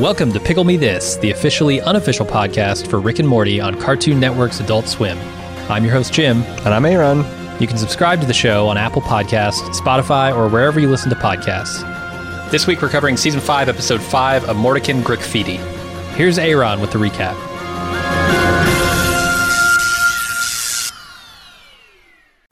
Welcome to Pickle Me This, the officially unofficial podcast for Rick and Morty on Cartoon Network's Adult Swim. I'm your host, Jim. And I'm Aaron. You can subscribe to the show on Apple Podcasts, Spotify, or wherever you listen to podcasts. This week we're covering Season 5, Episode 5 of Mortican Graffiti. Here's Aaron with the recap.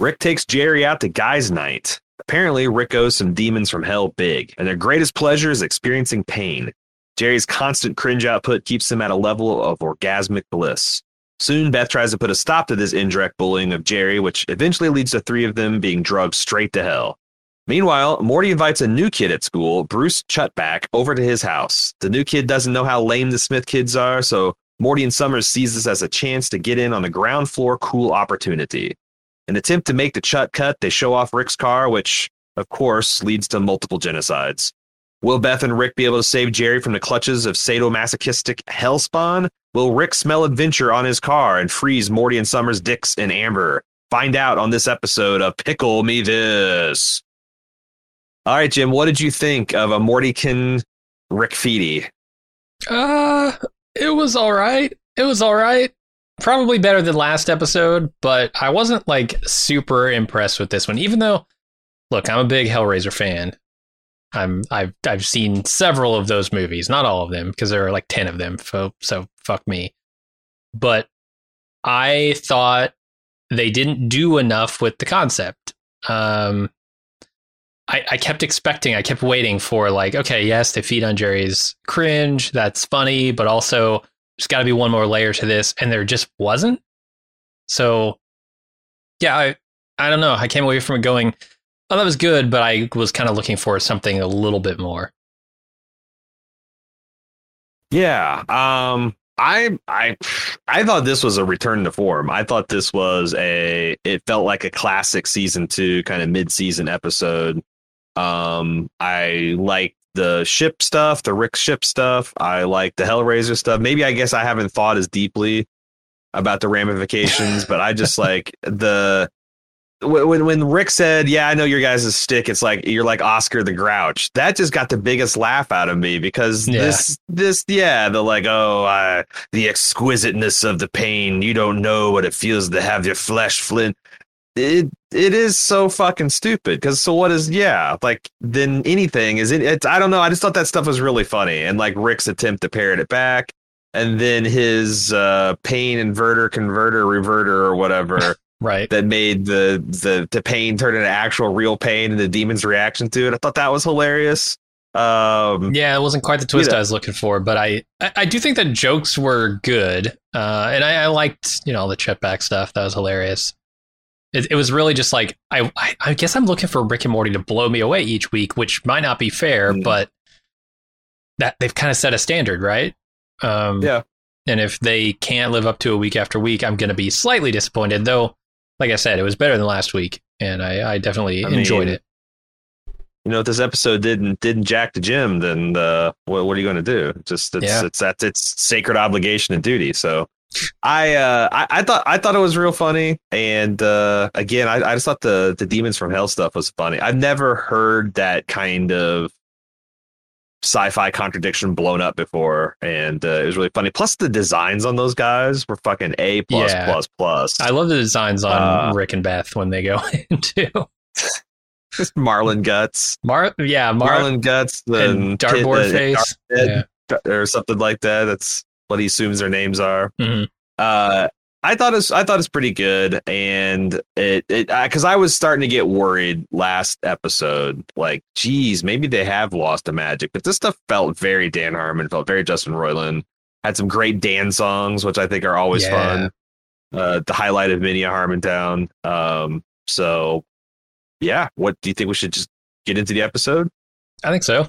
Rick takes Jerry out to guys' night. Apparently, Rick owes some demons from hell big, and their greatest pleasure is experiencing pain. Jerry's constant cringe output keeps him at a level of orgasmic bliss. Soon, Beth tries to put a stop to this indirect bullying of Jerry, which eventually leads to three of them being drugged straight to hell. Meanwhile, Morty invites a new kid at school, Bruce Chutback, over to his house. The new kid doesn't know how lame the Smith kids are, so Morty and Summers sees this as a chance to get in on the ground floor cool opportunity. An attempt to make the Chut cut, they show off Rick's car, which, of course, leads to multiple genocides. Will Beth and Rick be able to save Jerry from the clutches of sadomasochistic hellspawn? Will Rick smell adventure on his car and freeze Morty and Summers' dicks in amber? Find out on this episode of Pickle Me This. All right, Jim, what did you think of a Mortykin Rick Feedy? Uh, it was all right. It was all right. Probably better than last episode, but I wasn't like super impressed with this one. Even though, look, I'm a big Hellraiser fan. I'm I've I've seen several of those movies, not all of them because there are like ten of them. So so fuck me. But I thought they didn't do enough with the concept. Um, I, I kept expecting, I kept waiting for like, okay, yes, they feed on Jerry's cringe. That's funny, but also there's got to be one more layer to this, and there just wasn't. So, yeah, I I don't know. I came away from it going, oh, that was good, but I was kind of looking for something a little bit more. Yeah. Um I I I thought this was a return to form. I thought this was a it felt like a classic season 2 kind of mid-season episode. Um I like the ship stuff, the Rick ship stuff. I like the Hellraiser stuff. Maybe I guess I haven't thought as deeply about the ramifications, but I just like the when when Rick said, "Yeah, I know your guys' stick," it's like you're like Oscar the Grouch. That just got the biggest laugh out of me because Yeah. this this yeah the like oh uh, the exquisiteness of the pain. You don't know what it feels to have your flesh flint. It it is so fucking stupid because so what is yeah like then anything is it it's I don't know I just thought that stuff was really funny and like Rick's attempt to parrot it back and then his uh pain inverter converter reverter or whatever Right. that made the the the pain turn into actual real pain and the demon's reaction to it. I thought that was hilarious. Um, Yeah, it wasn't quite the twist You know. I was looking for, but I, I, I do think that jokes were good, uh, and I, I liked you know all the Chutback stuff. That was hilarious. It, it was really just like I, I, I guess I'm looking for Rick and Morty to blow me away each week, which might not be fair, Mm. but that they've kind of set a standard, right? Um, Yeah. And if they can't live up to a week after week, I'm going to be slightly disappointed. Though, like I said, it was better than last week, and I, I definitely I enjoyed mean, it. you know, if this episode didn't didn't jack the gym, then uh, what what are you going to do? Just it's Yeah. it's that's its sacred obligation and duty. So. I, uh, I I thought I thought it was real funny, and uh, again, I, I just thought the the demons from hell stuff was funny. I've never heard that kind of sci-fi contradiction blown up before, and uh, it was really funny. Plus, the designs on those guys were fucking a plus Yeah. plus plus. I love the designs on Uh, Rick and Beth when they go into Just Marlin guts, Mar. Yeah, Mar Marlin guts, and Dartboard Kid- uh, face. Yeah. Or something like that. That's what he assumes their names are. Mhm. Uh, I thought it's I thought it's pretty good, and it it because I was starting to get worried last episode. Like, geez, maybe they have lost the magic. But this stuff felt very Dan Harmon, felt very Justin Roiland. Had some great Dan songs, which I think are always Yeah. fun. Uh, the highlight of Mini Harmontown. Um, so yeah, what do you think we should just get into the episode? I think so.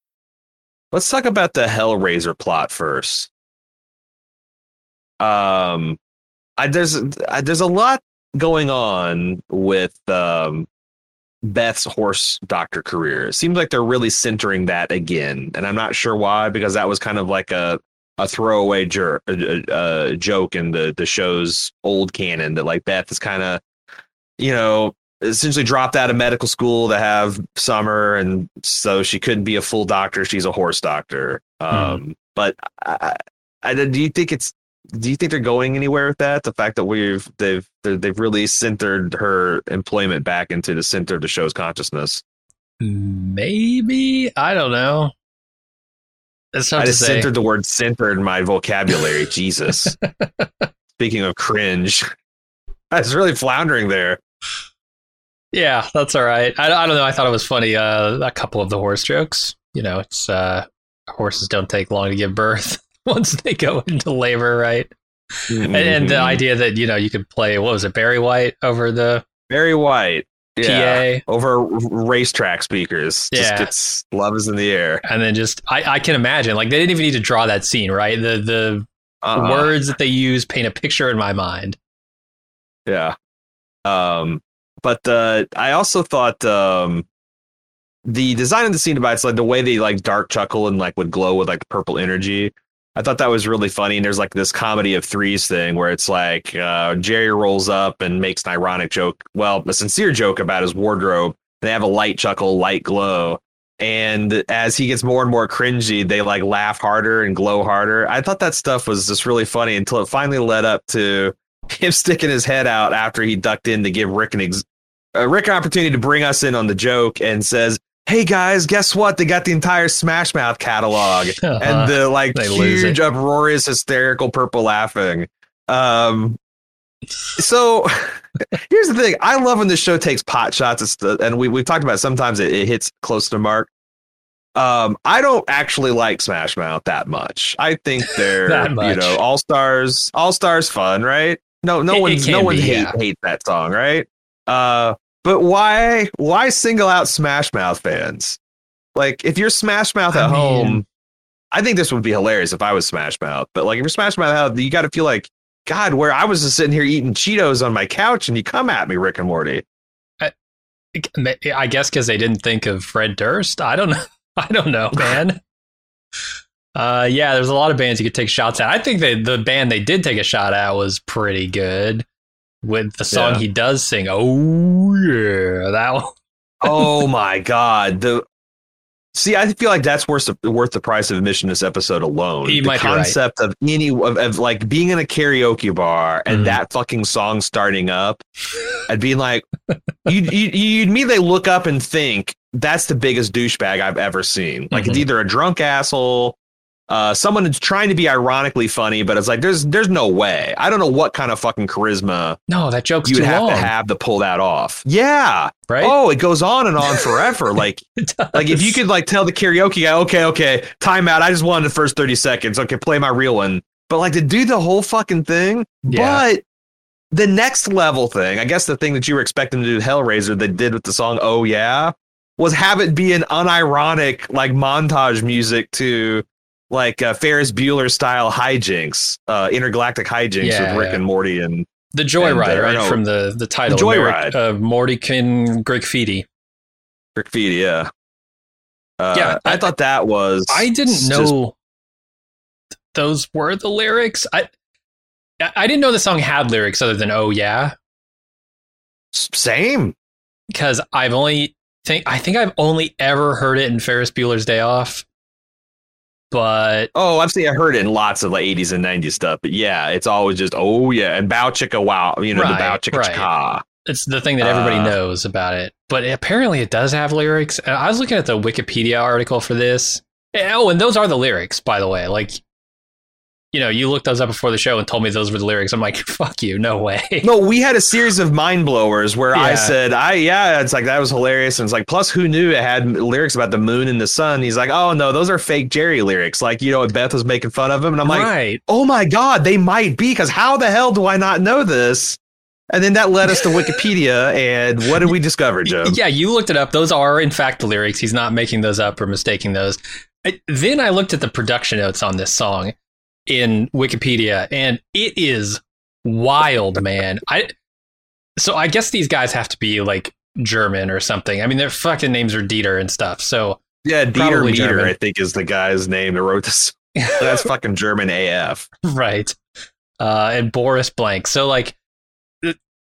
Let's talk about the Hellraiser plot first. Um, I, there's I, there's a lot going on with um, Beth's horse doctor career. It seems like they're really centering that again, and I'm not sure why because that was kind of like a a throwaway jer- a, a, a joke in the the show's old canon that like Beth is kind of you know essentially dropped out of medical school to have summer and so she couldn't be a full doctor. She's a horse doctor. Um, but I, I, do you think it's do you think they're going anywhere with that? The fact that we've they've they've really centered her employment back into the center of the show's consciousness. Maybe? I don't know. It's tough i to just say. centered the word center in my vocabulary. Jesus. Speaking of cringe. I was really floundering there Yeah, that's all right. I, I don't know. I thought it was funny. Uh, a couple of the horse jokes. You know, it's uh, horses don't take long to give birth once they go into labor, right? And, and the Mhm. idea that you know you could play what was it Barry White over the Barry white. Yeah. PA, Over racetrack speakers. Just Yeah. gets love is in the air. and then just I, I can imagine like they didn't even need to draw that scene, right? The the Uh-uh. words that they use paint a picture in my mind. Yeah. Um, but uh, I also thought um, the design of the scene it's like the way they like dark chuckle and like would glow with like purple energy. I thought that was really funny. And there's like this comedy of threes thing where it's like uh, Jerry rolls up and makes an ironic joke, well, a sincere joke about his wardrobe. They have a light chuckle, light glow. And as he gets more and more cringy, they like laugh harder and glow harder. I thought that stuff was just really funny until it finally led up to him sticking his head out after he ducked in to give Rick an ex- uh, Rick opportunity to bring us in on the joke and says, "Hey guys, guess what? They got the entire Smash Mouth catalog." and the like They huge, uproarious, hysterical purple laughing. Um, so here's the thing: I love when the show takes pot shots. The, and we we've talked about it, sometimes it, it hits close to mark. Um, I don't actually like Smash Mouth that much. I think they're you know all stars, all stars fun, right? No, no It- one's no one hate yeah. hates that song, right? Uh, but why why single out Smash Mouth fans? Like if you're Smash Mouth I at mean- home, I think this would be hilarious if I was Smash Mouth. But like if you're Smash Mouth out, you got to feel like God, where I was just sitting here eating Cheetos on my couch, and you come at me, Rick and Morty. I guess because they didn't think of Fred Durst. I don't know. I don't know, man. uh, yeah, there's a lot of bands you could take shots at. I think they, the band they did take a shot at was pretty good with the song Yeah. he does sing. Oh yeah, that one. oh my God, the see, I feel like that's worth the, worth the price of admission this episode alone. You the be right. concept of any of, of like being in a karaoke bar and Mhm. that fucking song starting up and being like, you you you immediately look up and think that's the biggest douchebag I've ever seen. Like it's Mhm. either a drunk asshole. Uh, someone is trying to be ironically funny, but it's like there's there's no way. I don't know what kind of fucking charisma No, that joke's you too would have long, to have to pull that off. Yeah. right? Oh, it goes on and on forever. like like if you could like tell the karaoke guy, okay, okay, time out. I just wanted the first 30 seconds. Okay, play my real one. But like to do the whole fucking thing. Yeah. But the next level thing, I guess the thing that you were expecting to do with Hellraiser that did with the song Oh Yeah was have it be an unironic like montage music to like uh, Ferris Bueller style hijinks, uh, intergalactic hijinks Yeah, with Rick yeah. and Morty and the Joyride, uh, right no, from the the title, The Joyride. uh, Mortykin Graffiti. Rick Feedy, yeah. Uh, Yeah, I, I- thought that was. I didn't know th- those were the lyrics. I I I didn't know the song had lyrics other than "Oh yeah," same. because I've only think I think I've only ever heard it in Ferris Bueller's Day Off. But Oh, I've seen I heard it in lots of like 80s and 90s stuff, but yeah, it's always just oh yeah, and bow chicka wow, you know, the bow chicka right. It's the thing that everybody Uh, knows about it. But apparently it does have lyrics. I was looking at the Wikipedia article for this. Oh, and those are the lyrics, by the way. Like, you know, you looked those up before the show and told me those were the lyrics. I'm like, fuck you, no way. No, we had a series of mind blowers where I said, "I yeah," it's like that was hilarious, and it's like, plus, who knew it had lyrics about the moon and the sun? He's like, "Oh no, those are fake Jerry lyrics." Like you know, Beth was making fun of him, and I'm like, right. "Oh my god, they might be," because how the hell do I not know this? And then that led us to Wikipedia, and what did we discover, Joe? Yeah, you looked it up. Those are, in fact, the lyrics. He's not making those up or mistaking those. I, then I looked at the production notes on this song in Wikipedia, and it is wild, man. I so I guess these guys have to be like German or something. I mean, their fucking names are Dieter and stuff. So Yeah, Dieter Meier, German. I think, is the guy's name that wrote this. That's fucking German AF. right, uh, and Boris Blank. So like,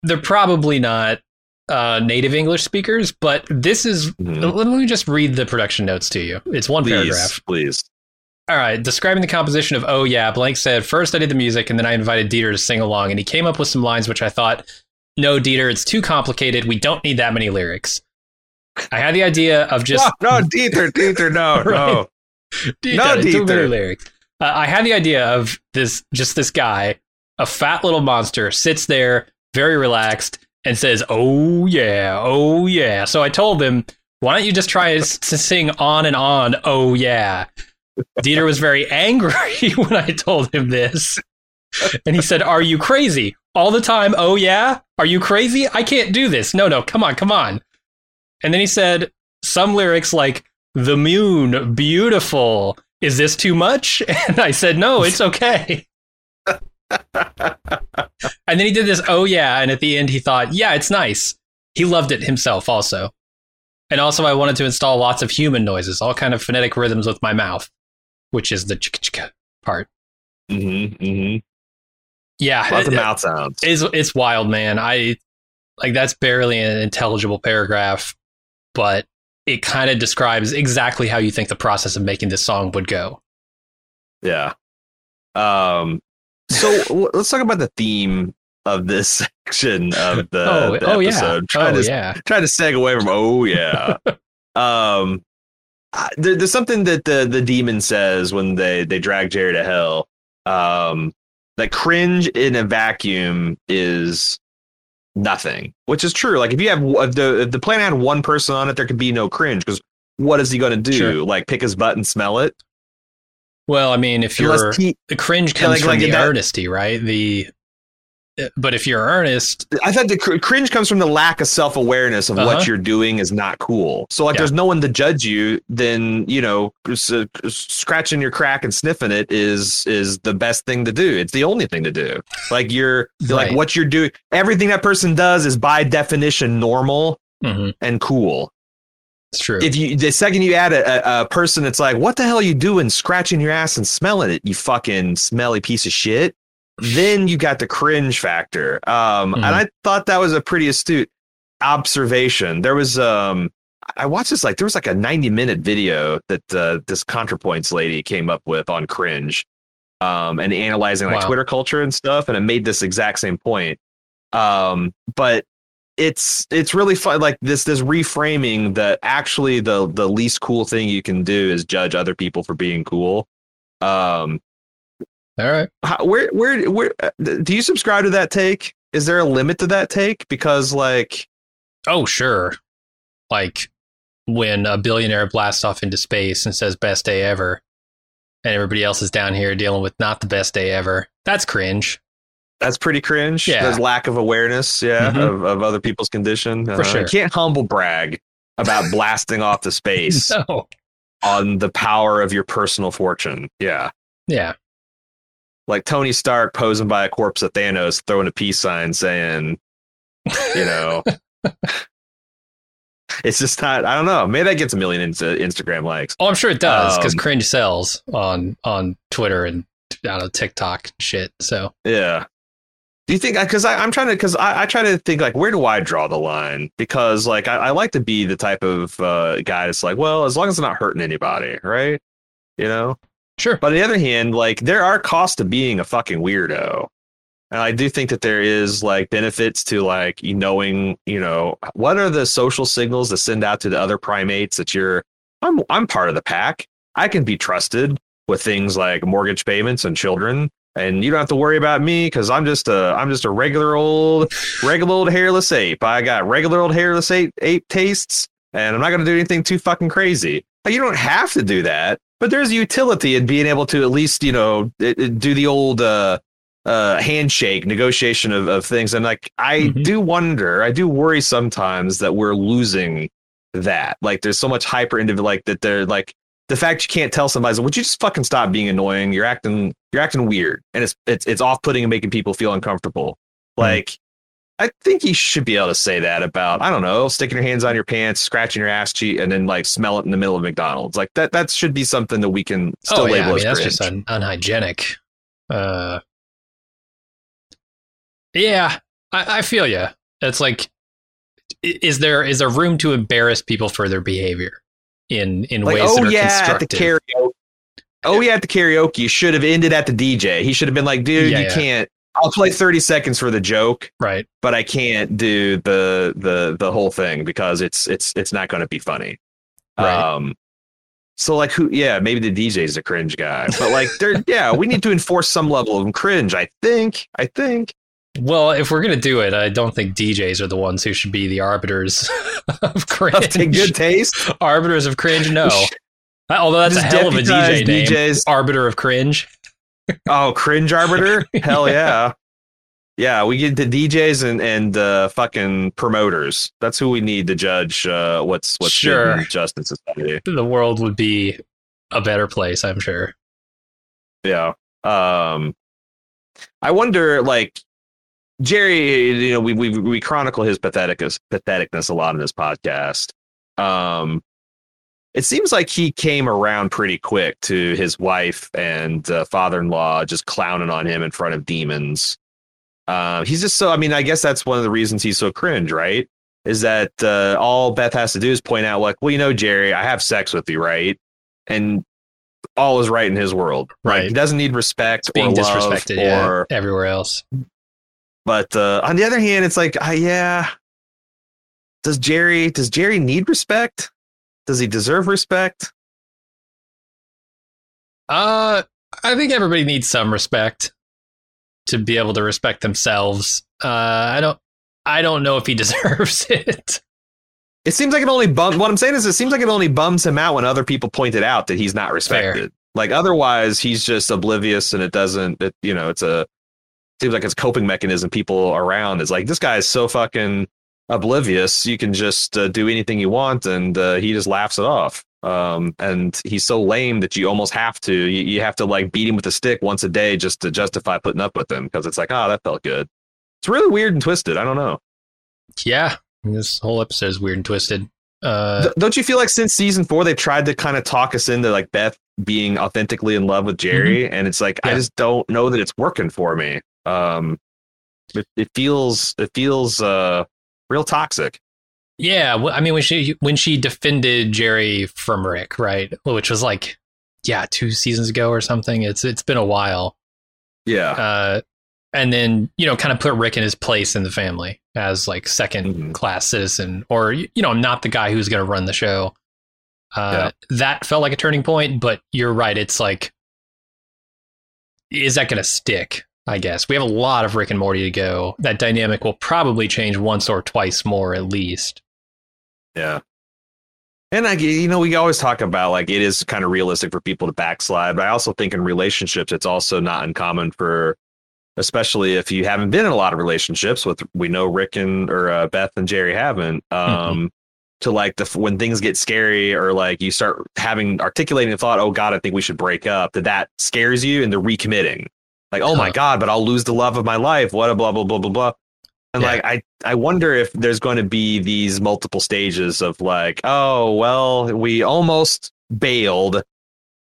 they're probably not uh, native English speakers, but this is. Mhm. Let me just read the production notes to you. It's one paragraph. Please, please. All right, describing the composition of Oh Yeah, Blank said, First I did the music and then I invited Dieter to sing along, and he came up with some lines which I thought, No, Dieter, it's too complicated. We don't need that many lyrics. I had the idea of just. no, no, Dieter, Dieter, no, no. Dieter, No, it's too many Dieter. lyrics. Uh, I had the idea of this, just this guy, a fat little monster, sits there very relaxed and says, Oh yeah, oh yeah. So I told him, Why don't you just try to sing on and on, oh yeah. Dieter was very angry when I told him this. And he said, Are you crazy? All the time, oh yeah? Are you crazy? I can't do this. No, no, come on, come on. And then he said some lyrics like, The moon, beautiful. Is this too much? And I said, No, it's okay. and then he did this, oh yeah. And at the end, he thought, Yeah, it's nice. He loved it himself also. And also, I wanted to install lots of human noises, all kind of phonetic rhythms with my mouth, which is the chicka part. Mm-hmm, mm-hmm. Yeah, Lots of mouth sounds. it's it's wild, man. I like that's barely an intelligible paragraph, but it kind of describes exactly how you think the process of making this song would go. Yeah. Um. So let's talk about the theme of this section of the, oh, the oh yeah, episode. Try oh to yeah. try to seg away from. Oh yeah. um. There, there's something that the the demon says when they they drag Jerry to hell. Um. That cringe in a vacuum is nothing, which is true. Like if you have if the if the planet had one person on it, there could be no cringe because what is he going to do? Sure. Like pick his butt and smell it? Well, I mean, if you're he, the cringe Yeah, comes like- from like the that- earnesty, right? The but if you're earnest, I thought the cr- cringe comes from the lack of self awareness of Uh-huh. what you're doing is not cool. So like, Yeah. there's no one to judge you. Then you know, s- scratching your crack and sniffing it is is the best thing to do. It's the only thing to do. Like you're like Right. what you're doing. Everything that person does is by definition normal Mhm, and cool. it's true. If you the second you add a, a, a person, it's like, what the hell are you doing? Scratching your ass and smelling it, you fucking smelly piece of shit. Then you got the cringe factor. Um, Mhm. and I thought that was a pretty astute observation. There was um, I watched this like there was like a 90 minute video that uh, this ContraPoints lady came up with on cringe, um, and analyzing like Wow. Twitter culture and stuff, and it made this exact same point. Um, but it's it's really fun like this this reframing that actually the the least cool thing you can do is judge other people for being cool um All right. how, where where where uh, do you subscribe to that take is there a limit to that take because like Oh, sure. Like when a billionaire blasts off into space and says best day ever, and everybody else is down here dealing with not the best day ever. That's cringe. that's pretty cringe Yeah. there's lack of awareness yeah Mhm. of, of other people's condition For Uh, sure. you can't humble brag about blasting off the space No. on the power of your personal fortune yeah Yeah. Like Tony Stark posing by a corpse of Thanos, throwing a peace sign saying, you know, it's just not. I don't know. Maybe that gets a million into Instagram likes. Oh, I'm sure it does because Um, cringe sells on on Twitter and don't TikTok shit. So Yeah. Do you think? Because I'm trying to. Because I, I try to think like, where do I draw the line? Because like I, I like to be the type of uh, guy that's like, well, as long as it's not hurting anybody, right? You know. Sure. But on the other hand, like there are costs to being a fucking weirdo. And I do think that there is like benefits to like knowing, you know, what are the social signals to send out to the other primates that you're I'm I'm part of the pack. I can be trusted with things like mortgage payments and children. And you don't have to worry about me because I'm just a I'm just a regular old regular old hairless ape. I got regular old hairless ape ape tastes, and I'm not gonna do anything too fucking crazy. Like, you don't have to do that, but there's utility in being able to at least you know do the old uh, uh, handshake negotiation of, of things. And like I mm-hmm. do wonder, I do worry sometimes that we're losing that. Like there's so much hyper individual like that they're like the fact you can't tell somebody, would you just fucking stop being annoying? You're acting, you're acting weird, and it's it's it's off putting and making people feel uncomfortable. Mm-hmm. Like, I think you should be able to say that about I don't know, sticking your hands on your pants, scratching your ass cheek, and then like smell it in the middle of McDonald's. Like that that should be something that we can still oh, label yeah, I mean, as that's cringe. just un- unhygienic. Uh, yeah, I, I feel you. It's like, is there is there room to embarrass people for their behavior? in in like, ways oh that are yeah, at the karaoke. Oh yeah, at the karaoke, you should have ended at the DJ. He should have been like, dude, Yeah, you yeah. can't. I'll play thirty seconds for the joke, right? but I can't do the the the whole thing because it's it's it's not going to be funny. Right. Um. So like who? Yeah, maybe the DJ's a cringe guy, but like they're yeah, we need to enforce some level of cringe. I think. I think. Well, if we're gonna do it, I don't think DJs are the ones who should be the arbiters of cringe. Take good taste. arbiters of cringe, no. Although that's a hell of a DJ name, DJs. arbiter of cringe. Oh, cringe arbiter? Hell yeah. Yeah, we get the DJs and and uh, fucking promoters. That's who we need to judge uh, what's what's Sure. good in society. The world would be a better place, I'm sure. Yeah. Um, I wonder, like Jerry. You know, we we we chronicle his patheticness patheticness a lot in this podcast. Um, it seems like he came around pretty quick to his wife and uh, father-in-law just clowning on him in front of demons. Uh, he's just so. I mean, I guess that's one of the reasons he's so cringe, right? Is that uh, all Beth has to do is point out, like, well, you know, Jerry, I have sex with you, right? And all is right in his world, Like, Right. he doesn't need respect It's being or love disrespected yeah, or everywhere else. but uh, on the other hand, it's like, uh, yeah, does Jerry does Jerry need respect? Does he deserve respect? Uh, I think everybody needs some respect to be able to respect themselves. Uh, I don't. I don't know if he deserves it. It seems like it only bum. What I'm saying is, it seems like it only bums him out when other people point it out that he's not respected. Like otherwise, he's just oblivious, and it doesn't. It, you know, it's a seems like it's coping mechanism. People around is like this guy is so fucking oblivious. You can just uh, do anything you want, and uh, he just laughs it off. Um, and he's so lame that you almost have to. You, you have to like beat him with a stick once a day just to justify putting up with him because it's like, oh, that felt good. It's really weird and twisted. I don't know. Yeah, this whole episode is weird and twisted. Uh, Th- don't you feel like since season four they've tried to kind of talk us into like Beth being authentically in love with Jerry, and it's like I Mm-hmm. Just don't know that it's working for me. Um, it, it feels it feels uh real toxic. yeah, well, I mean when she when she defended Jerry from Rick, right, which was like, yeah, two seasons ago or something. It's it's been a while. Yeah, Uh, and then you know, kind of put Rick in his place in the family as like 2nd Mhm. class citizen, or you know, not the guy who's going to run the show. Uh, That felt like a turning point, but you're right. It's like, is that going to stick? I guess we have a lot of Rick and Morty to go. That dynamic will probably change once or twice more, at least. yeah. And I, you know, we always talk about like it is kind of realistic for people to backslide, but I also think in relationships, it's also not uncommon for, especially if you haven't been in a lot of relationships with, we know Rick and or uh, Beth and Jerry haven't, um, to like the when things get scary or like you start having articulating the thought, oh God, I think we should break up. That that scares you into recommitting. Like, oh my God, but I'll lose the love of my life. What a blah blah blah blah blah. And Yeah. like I, I wonder if there's going to be these multiple stages of like, oh well, we almost bailed,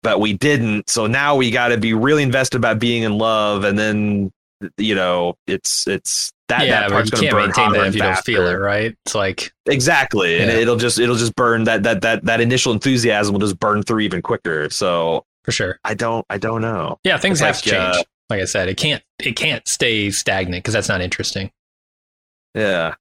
but we didn't. So now we got to be really invested about being in love, and then you know, it's it's that yeah, that part's going to burn maintain hotter that if you don't feel it, right? It's like, Exactly, and it'll just it'll just burn that that that that initial enthusiasm will just burn through even quicker. So for sure. I don't I don't know. Yeah, things It's have like, to change. uh, like I said, it can't it can't stay stagnant because that's not interesting. Yeah,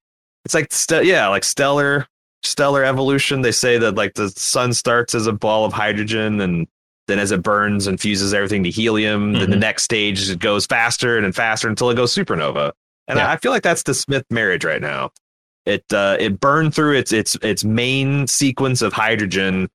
it's like st- yeah, like stellar stellar evolution. They say that like the sun starts as a ball of hydrogen and then as it burns and fuses everything to helium, then the Mhm. next stage it goes faster and faster until it goes supernova. And Yeah. I I feel like that's the Smith marriage right now. It uh, it burned through its its its main sequence of hydrogen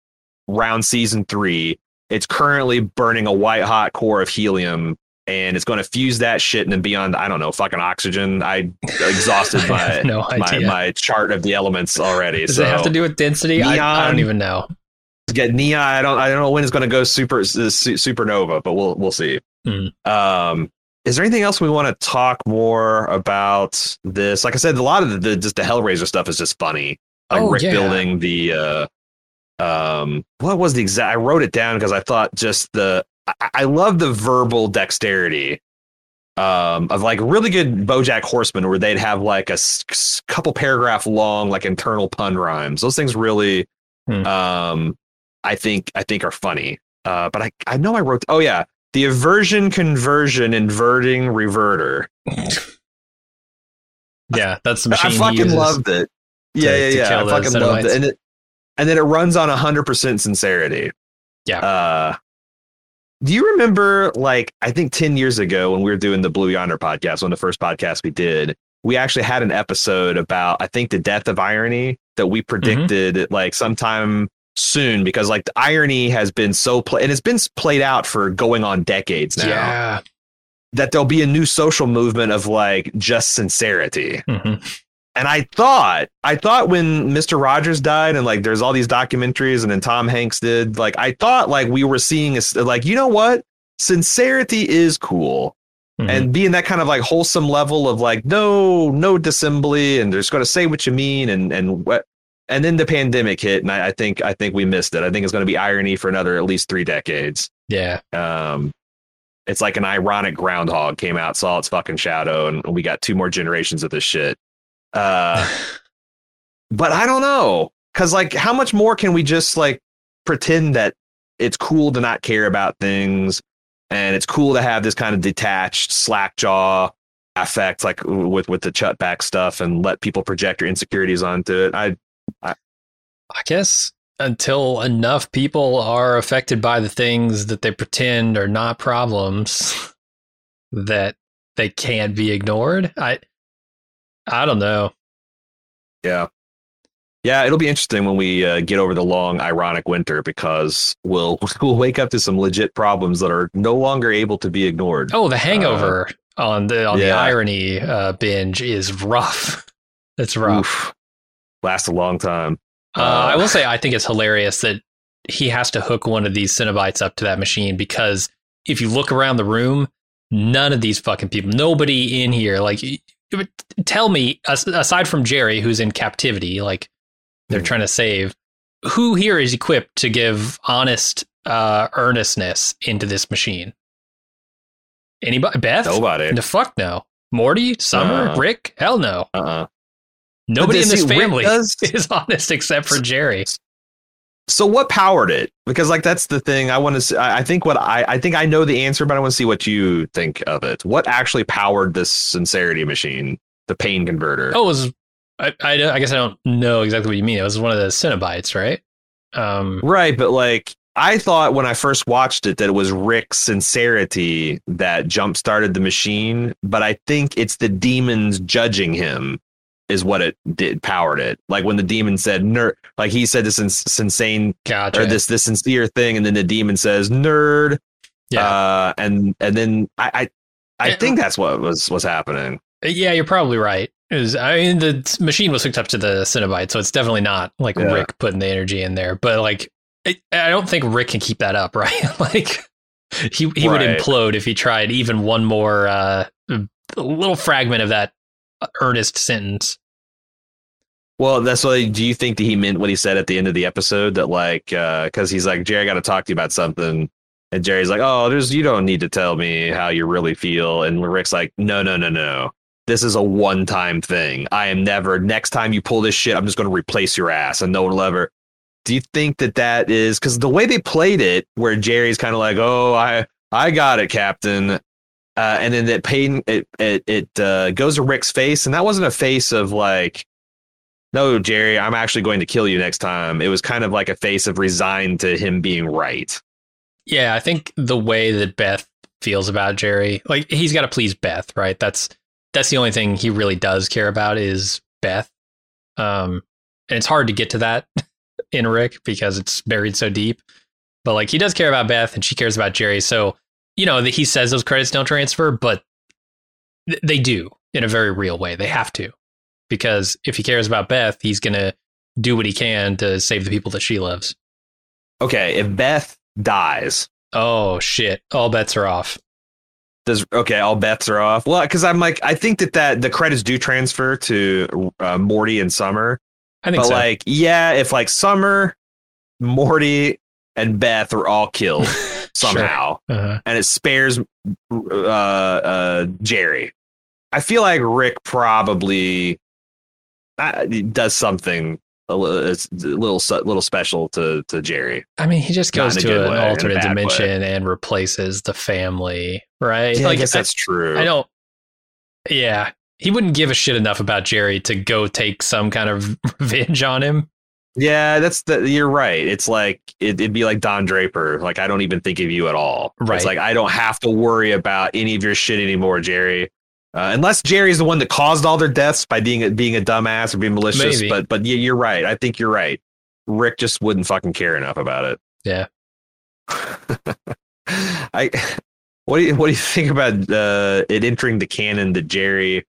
round season three. It's currently burning a white hot core of helium, and it's going to fuse that shit and then beyond. I don't know, fucking oxygen. I exhausted I my no my, my chart of the elements already. Does so it have to do with density? I, I don't even know. get neon. I don't I don't know when it's going to go super su- supernova, but we'll we'll see. Hmm. Um, is there anything else we want to talk more about this? Like I said, a lot of the, the just the Hellraiser stuff is just funny. Like Oh, Rick yeah. building the uh, um, what was the exact? I wrote it down because I thought just the I, I love the verbal dexterity. Um, of like really good BoJack Horseman, where they'd have like a s- couple paragraph long like internal pun rhymes. Those things really, Hmm. um, I think I think are funny. Uh, but I I know I wrote. Oh yeah, the aversion conversion inverting reverter. Yeah, that's the machine. I fucking loved it. Yeah, to- yeah, to yeah. I fucking loved it. And it and then it runs on hundred percent sincerity. Yeah. Uh do you remember like I think 10 years ago when we were doing the Blue Yonder podcast, one of the first podcasts we did, we actually had an episode about I think the death of irony that we predicted like sometime soon because like the irony has been so play and it's been played out for going on decades now Yeah. that there'll be a new social movement of like just sincerity. Mhm. And I thought, I thought when Mr. Rogers died and like there's all these documentaries and then Tom Hanks did, like I thought like we were seeing a, like, you know what? Sincerity is cool. Mhm. And being that kind of like wholesome level of like, no, no dissembly and just going to say what you mean and, and what, and then the pandemic hit. And I, I think, I think we missed it. I think it's going to be irony for another at least three decades. yeah. Um, it's like an ironic groundhog came out, saw its fucking shadow, and we got two more generations of this shit. Uh, but I don't know, because like, how much more can we just like pretend that it's cool to not care about things, and it's cool to have this kind of detached slack jaw affect, like with with the Chutback stuff, and let people project their insecurities onto it. I I guess until enough people are affected by the things that they pretend are not problems that they can't be ignored. I I don't know. Yeah. Yeah, it'll be interesting when we uh, get over the long ironic winter because we'll we'll wake up to some legit problems that are no longer able to be ignored. Oh, the hangover on the on the irony uh, binge is rough. It's rough. Oof. Last a long time. Uh, I will say I think it's hilarious that he has to hook one of these Cenobites up to that machine because if you look around the room, none of these fucking people, nobody in here, like, tell me, aside from Jerry, who's in captivity, like they're Hmm. trying to save, who here is equipped to give honest uh, earnestness into this machine? Anybody? Beth? Nobody. The fuck no. Morty? Summer? Uh-uh. Rick? Hell no. Uh-uh. Nobody in this see, family does- is honest except for Jerry. So what powered it? Because like that's the thing I want to. See, I I think what I I think I know the answer, but I want to see what you think of it. What actually powered this sincerity machine, the pain converter? Oh, it was I, I, I guess I don't know exactly what you mean. It was one of the Cenobites, right? Um, Right, but like I thought when I first watched it that it was Rick's sincerity that jump started the machine, but I think it's the demons judging him is what it did powered it. Like when the demon said nerd, like he said this ins- insane gotcha. or this this sincere thing, and then the demon says nerd, yeah, uh, and and then I I, I think that's what was was happening. yeah, you're probably right. Was, I mean, the machine was hooked up to the Cenobite, so it's definitely not like Yeah. Rick putting the energy in there. But like, it, I don't think Rick can keep that up, right? like, he he would implode if he tried even one more uh, little fragment of that earnest sentence. Well, that's what. Do you think that he meant what he said at the end of the episode? That like, uh, because he's like, Jerry, I got to talk to you about something, and Jerry's like, oh, there's you don't need to tell me how you really feel, and Rick's like, no, no, no, no. This is a one-time thing. I am never. Next time you pull this shit, I'm just going to replace your ass, and no one will ever. Do you think that that is because the way they played it, where Jerry's kind of like, oh, I, I got it, Captain. Uh, and then that pain it it, it uh, goes to Rick's face, and that wasn't a face of like, no, Jerry, I'm actually going to kill you next time. It was kind of like a face of resigned to him being right. Yeah, I think the way that Beth feels about Jerry, like he's got to please Beth, right? That's that's the only thing he really does care about is Beth. Um, and it's hard to get to that in Rick because it's buried so deep. But like he does care about Beth and she cares about Jerry. So, you know, he says those credits don't transfer, but th- they do in a very real way. They have to. Because if he cares about Beth, he's going to do what he can to save the people that she loves. Okay, if Beth dies, Oh shit. All bets are off. does okay, all bets are off. Well, because I'm like, I think that that the credits do transfer to uh, Morty and Summer, I think but so. like, yeah, if like Summer, Morty, and Beth are all killed somehow, uh, and it spares uh, uh, Jerry. I feel like Rick probably uh, does something a little, a little little special to to Jerry. I mean, he just goes to an way, alternate bad way. dimension and replaces the family, right? Yeah, like, I guess that's true. I don't. Yeah, he wouldn't give a shit enough about Jerry to go take some kind of revenge on him. Yeah, that's the. You're right. It's like it, it'd be like Don Draper. Like I don't even think of you at all. Right. It's like I don't have to worry about any of your shit anymore, Jerry. Uh, unless Jerry's the one that caused all their deaths by being a, being a dumbass or being malicious. Maybe. But but yeah, you're right. I think you're right. Rick just wouldn't fucking care enough about it. Yeah. I. What do you what do you think about uh, it entering the canon that Jerry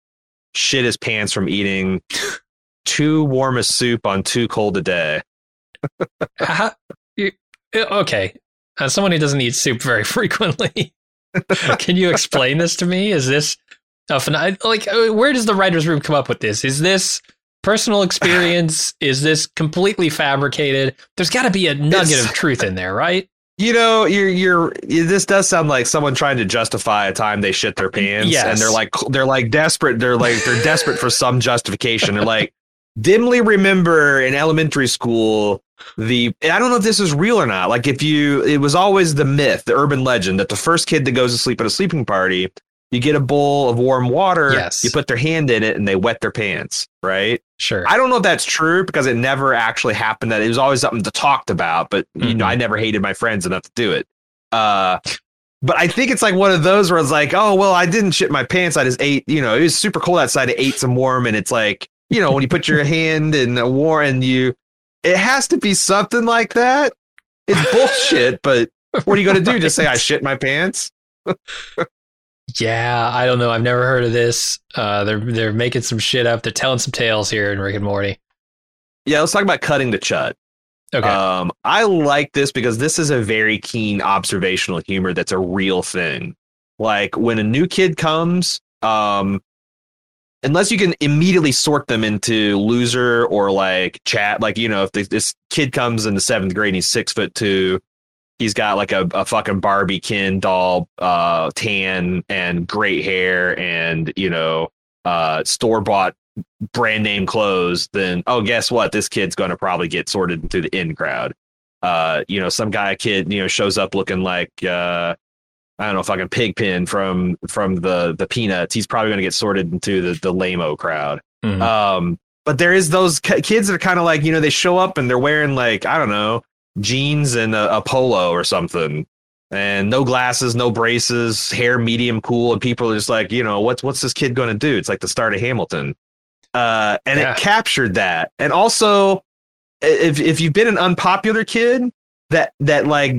shit his pants from eating too warm a soup on too cold a day? How- you- okay, as someone who doesn't eat soup very frequently, can you explain this to me? Is this a phen- like uh, where does the writers' room come up with this? Is this personal experience? Is this completely fabricated? There's got to be a nugget It's- of truth in there, right? You know, you're you're. This does sound like someone trying to justify a time they shit their pants, Yes. and they're like they're like desperate. They're like they're desperate for some justification. They're like dimly remember in elementary school the. and I don't know if this is real or not. Like if you, it was always the myth, the urban legend that the first kid that goes to sleep at a sleeping party, you get a bowl of warm water, Yes. you put their hand in it, and they wet their pants. Right. Sure. I don't know if that's true because it never actually happened. That it was always something to talked about, but you know. I never hated my friends enough to do it. Uh, but I think it's like one of those where it's like, oh well, I didn't shit my pants. I just ate. You know, it was super cold outside. I ate some warm, and it's like, you know, when you put your hand in a war and you, it has to be something like that. It's bullshit. but what are you going to do? Just say I shit my pants? Yeah, I don't know. I've never heard of this. Uh, they're they're making some shit up. They're telling some tales here in Rick and Morty. Yeah, let's talk about cutting the chut. Okay. Um, I like this because this is a very keen observational humor that's a real thing. Like when a new kid comes, um, unless you can immediately sort them into loser or like chat, like you know, if this, kid comes in the seventh grade and he's six foot two, he's got like a, a fucking Barbie Ken doll, uh, tan and great hair, and you know, uh, store bought brand name clothes, then oh, guess what? This kid's going to probably get sorted into the in crowd. Uh, you know, some guy kid, you know, shows up looking like uh, I don't know, fucking pigpen from from the the Peanuts. He's probably going to get sorted into the the lameo crowd. Mhm. Um, but there is those ki- kids that are kind of like you know they show up and they're wearing like I don't know jeans and a, a polo or something. And no glasses, no braces, hair medium cool, and people are just like, you know, what's what's this kid going to do? It's like the start of Hamilton uh, and Yeah. it captured that. And also, if if you've been an unpopular kid that that like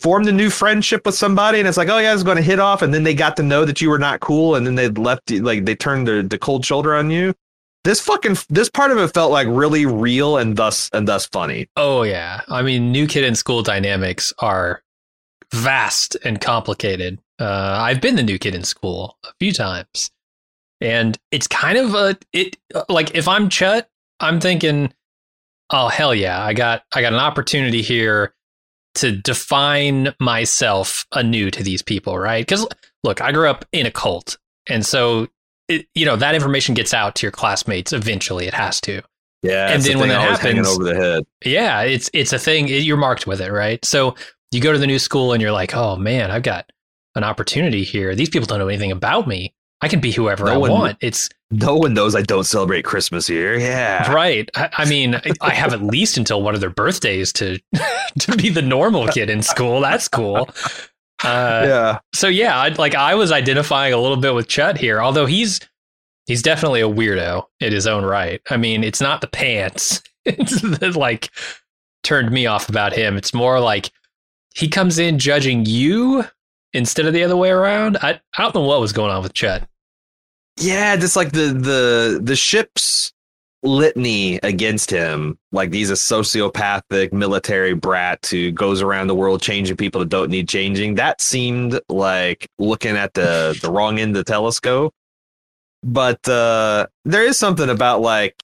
formed a new friendship with somebody, and it's like, oh yeah, it's going to hit off, and then they got to know that you were not cool, and then they left, you- like they turned the the cold shoulder on you. This fucking this part of it felt like really real and thus and thus funny. Oh yeah. I mean, new kid in school dynamics are vast and complicated. Uh, I've been the new kid in school a few times, and it's kind of a it like if I'm Chut, I'm thinking, oh hell yeah, I got I got an opportunity here to define myself anew to these people, right? Because look, I grew up in a cult, and so it, you know that information gets out to your classmates eventually. It has to. Yeah, And it's the then when that happens- over the head. Yeah, it's it's a thing. It- you're marked with it, right? So you go to the new school and you're like, oh man, I've got an opportunity here. These people don't know anything about me. I can be whoever No I one- want. It's No one knows I don't celebrate Christmas here. Yeah. right. I, I mean, I- I have at least until one of their birthdays to to be the normal kid in school. That's cool. Uh, yeah. so yeah, I, like I was identifying a little bit with Chet here, although he's he's definitely a weirdo in his own right. I mean, it's not the pants it's that like turned me off about him. It's more like he comes in judging you instead of the other way around. I I don't know what was going on with Chet. Yeah, just like the the the ship's litany against him. Like he's a sociopathic military brat who goes around the world changing people that don't need changing. That seemed like looking at the the wrong end of the telescope. But uh there is something about like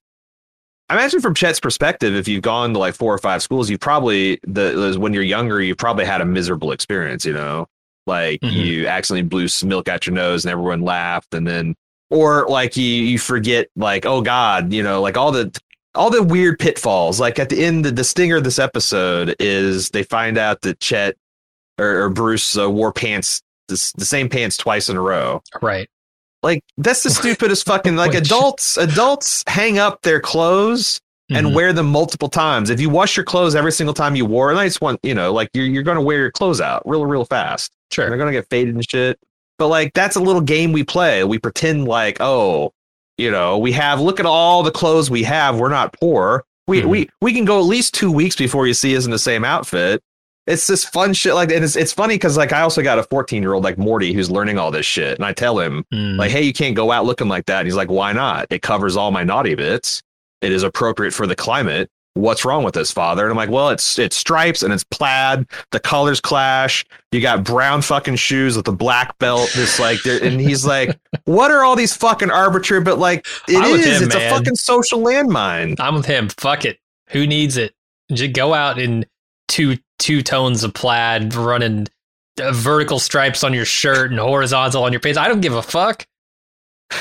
I imagine from Chet's perspective, if you've gone to like four or five schools, you probably the when you're younger, you probably had a miserable experience, you know? Like Mhm. you accidentally blew some milk out your nose and everyone laughed, and then or like you you forget like oh god you know like all the all the weird pitfalls like at the end the, the stinger of this episode is they find out that chet or, or bruce uh, wore pants the, the same pants twice in a row Right. like that's the stupidest fucking like adults adults hang up their clothes and Mhm. wear them multiple times if you wash your clothes every single time you wore a nice one you know like you're, you're gonna wear your clothes out real real fast sure. they're gonna get faded and shit. But like that's a little game we play. We pretend like, oh, you know, we have look at all the clothes we have. We're not poor. We Mhm. we we can go at least two weeks before you see us in the same outfit. It's this fun shit like and it's it's funny because like I also got a 14 year old like Morty who's learning all this shit. And I tell him, Mm. like, hey, you can't go out looking like that. And he's like, why not? It covers all my naughty bits. It is appropriate for the climate. What's wrong with this, father? And I'm like, well, it's it's stripes and it's plaid. The colors clash. You got brown fucking shoes with a black belt. This like, and he's like, what are all these fucking arbitrary? But like, it is. him, it's man. a fucking social landmine. I'm with him. Fuck it. Who needs it? Just go out in two two tones of plaid, running uh, vertical stripes on your shirt and horizontal on your pants. I don't give a fuck.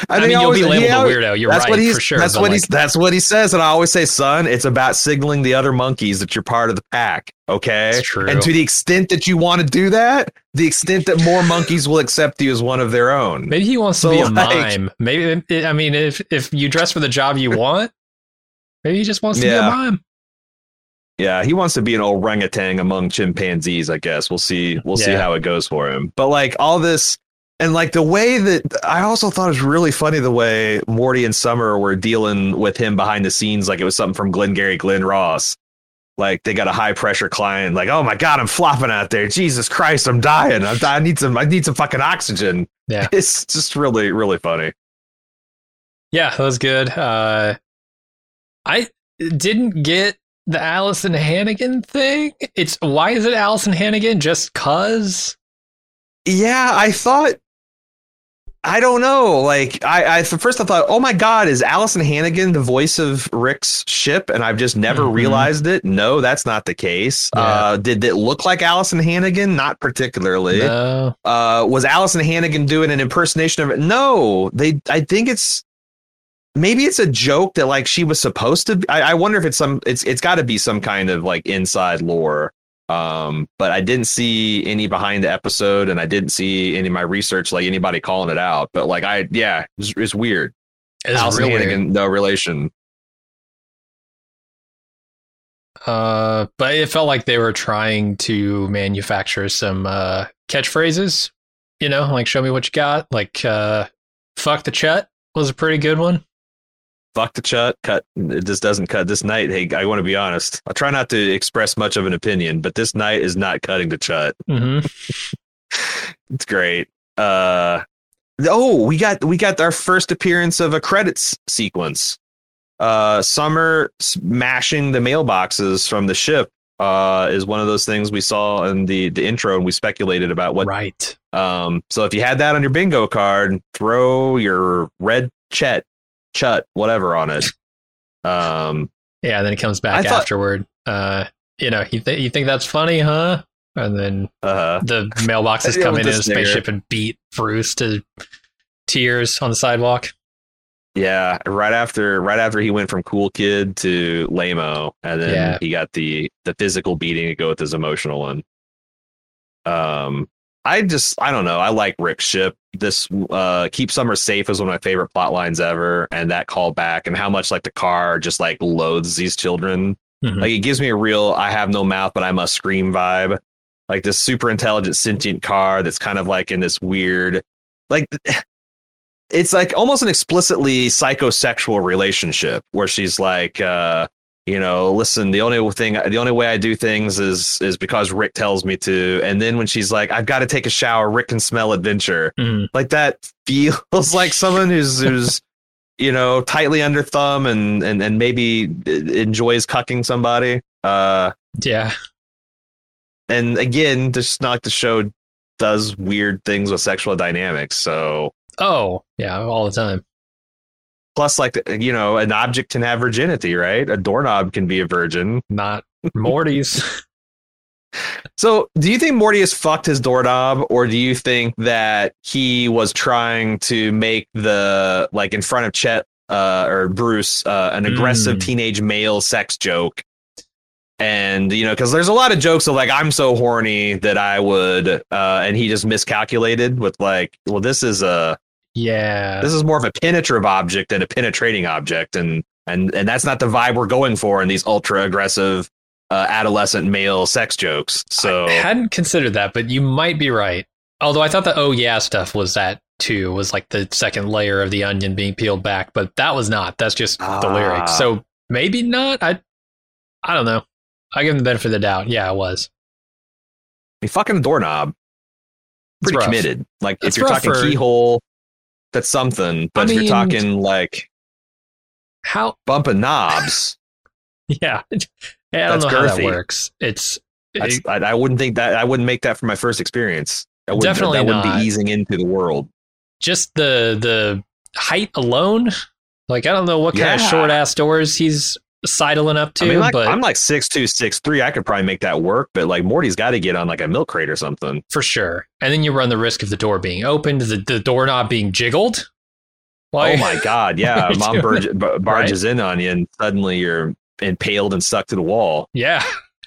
I, think mean, you'll always- be labeled a weirdo. You're that's right what he's, for sure. That's what like, he's. That's what he says, and I always say, son, it's about signaling the other monkeys that you're part of the pack. Okay, true. And to the extent that you want to do that, the extent that more monkeys will accept you as one of their own. Maybe he wants So, to be a like- mime. Maybe I mean, if if you dress for the job you want, maybe he just wants to Yeah. be a mime. Yeah, he wants to be an orangutan among chimpanzees. I guess we'll see. We'll see how it goes for him. But like all this, and like the way that I also thought it was really funny the way Morty and Summer were dealing with him behind the scenes, like it was something from Glengarry Glen Ross. Like they got a high pressure client. Like, oh my god, I'm flopping out there. Jesus Christ, I'm dying. I'm, I need some. I need some fucking oxygen. Yeah. It's just really, really funny. Yeah, that was good. Uh, I didn't get the Alyson Hannigan thing. It's why is it Alyson Hannigan? Just cause? Yeah, I thought. I don't know. Like, I, I first I thought, oh my god, is Alyson Hannigan the voice of Rick's ship? And I've just never Mhm. realized it. No, that's not the case. Yeah. Uh, did it look like Alyson Hannigan? Not particularly. No. Uh, was Alyson Hannigan doing an impersonation of it? No, they. I think it's maybe it's a joke that like she was supposed to. Be, I, I wonder if it's some. It's it's got to be some kind of like inside lore. Um, but I didn't see any behind the episode, and I didn't see any of my research like anybody calling it out. But like I, yeah, it's, it's weird. It's Alyson real weird. Hannigan, no relation. Uh, but it felt like they were trying to manufacture some uh, catchphrases. You know, like "Show me what you got." Like uh, "Fuck the Chet" was a pretty good one. Fuck the chut. Cut. It just doesn't cut this night. Hey, I want to be honest. I try not to express much of an opinion, but this night is not cutting the chut. hmm It's great. Uh oh, we got we got our first appearance of a credits sequence. Uh Summer smashing the mailboxes from the ship uh is one of those things we saw in the the intro and we speculated about what Right. um so if you had that on your bingo card, throw your red chet chut whatever on it. Um Yeah. Then he comes back thought- afterward. Uh, you know, you th- you think that's funny, huh? And then uh the mailboxes come in the in a spaceship and beat Bruce to tears on the sidewalk. Yeah, right after right after he went from cool kid to lameo, and then Yeah. he got the the physical beating to go with his emotional one. Um, I just I don't know. I like Rick's ship. This uh Keep Summer Safe is one of my favorite plot lines ever, and that callback and how much like the car just like loathes these children. Mhm. Like it gives me a real I have no mouth but I must scream vibe. Like this super intelligent sentient car that's kind of like in this weird like it's like almost an explicitly psychosexual relationship where she's like uh you know listen the only thing the only way i do things is is because rick tells me to and then when she's like i've got to take a shower rick can smell adventure Mhm. like that feels like someone who's who's you know tightly under thumb and and and maybe enjoys cucking somebody uh Yeah. and again just not the show does weird things with sexual dynamics so Oh, yeah, all the time. Plus like you know an object can have virginity right a doorknob can be a virgin Not Morty's. so do you think morty has fucked his doorknob or do you think that he was trying to make the like in front of chet uh, or bruce uh, an aggressive Mm. teenage male sex joke and you know because there's a lot of jokes of like i'm so horny that i would uh, and he just miscalculated with like well this is a yeah. this is more of a penetrative object than a penetrating object and and and that's not the vibe we're going for in these ultra aggressive uh, adolescent male sex jokes so I hadn't considered that, but you might be right. Although I thought the oh yeah stuff was that too, was like the second layer of the onion being peeled back, but that was not. That's just the Ah. lyrics. So maybe not. I I don't know. I give him the benefit of the doubt. Yeah, it was. I mean, fucking doorknob pretty committed like if you're talking for- keyhole that's something but I if you're talking like How bumping knobs yeah. Yeah, I don't That's know how that works. It's that's, I, I wouldn't think that i wouldn't make that for my first experience I wouldn't, Definitely that wouldn't not. be easing into the world just the the height alone. Like I don't know what kind of short ass doors he's sidling up to, I mean, like, but I'm like six two, six three. I could probably make that work, but like Morty's got to get on like a milk crate or something. for sure. And then you run the risk of the door being opened, the, the doorknob being jiggled. oh my god, yeah, mom barge, barges in on you, and suddenly you're impaled and stuck to the wall. Yeah,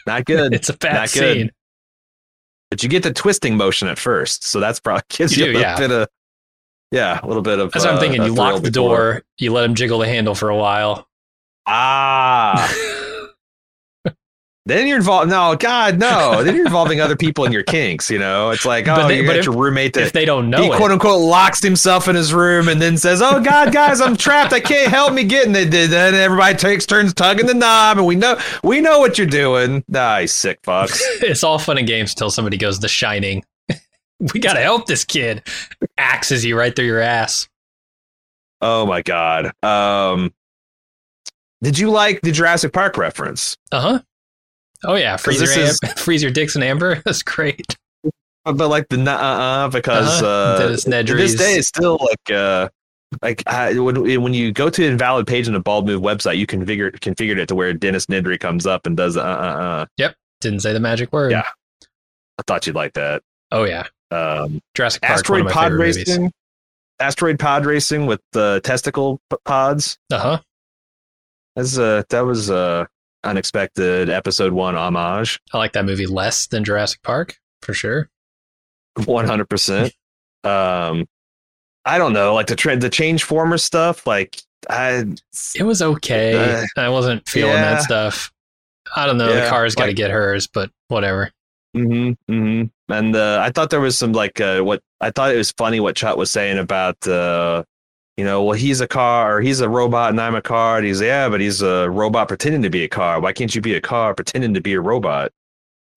Not good. it's a bad Not good. scene. but you get the twisting motion at first, so that's probably gives You you, do, a yeah. bit of yeah, a little bit of. That's what I'm uh, thinking. You lock the before- door, you let him jiggle the handle for a while. Ah, then you're involved. No, God, no. then you're involving other people in your kinks. You know, it's like oh, they- you got if- your roommate that if they don't know he it, quote unquote locks himself in his room and then says, "Oh God, guys, I'm trapped. I can't help me getting it." Then everybody takes turns tugging the knob, and we know we know what you're doing. Ah, you sick fucks. it's all fun and games until somebody goes The Shining. we gotta help this kid. Axes you right through your ass. oh my God. Um, did you like the Jurassic Park reference? Uh huh. Oh yeah, freeze your, is- am- freeze your dicks and amber. That's great. But like the uh uh because Uh-huh. uh, this day is still like uh like I, when when you go to an invalid page on a Bald Move website, you configure configured it to where Dennis Nedry comes up and does uh uh uh. Yep, didn't say the magic word. Yeah. I thought you'd like that. Oh yeah. Um, Jurassic Park. asteroid one of my pod favorite movies. racing asteroid pod racing with the testicle pods Uh huh. That's uh that was uh unexpected episode one homage I like that movie less than Jurassic Park for sure. 100% um i don't know like the trend the change former stuff like i It was okay. Uh, I wasn't feeling yeah. that stuff. I don't know. the car's got to like- get hers, but whatever. hmm hmm and uh, i thought there was some like uh what i thought it was funny what Chut was saying about uh you know well he's a car or he's a robot and i'm a car and he's yeah but he's a robot pretending to be a car. Why can't you be a car pretending to be a robot?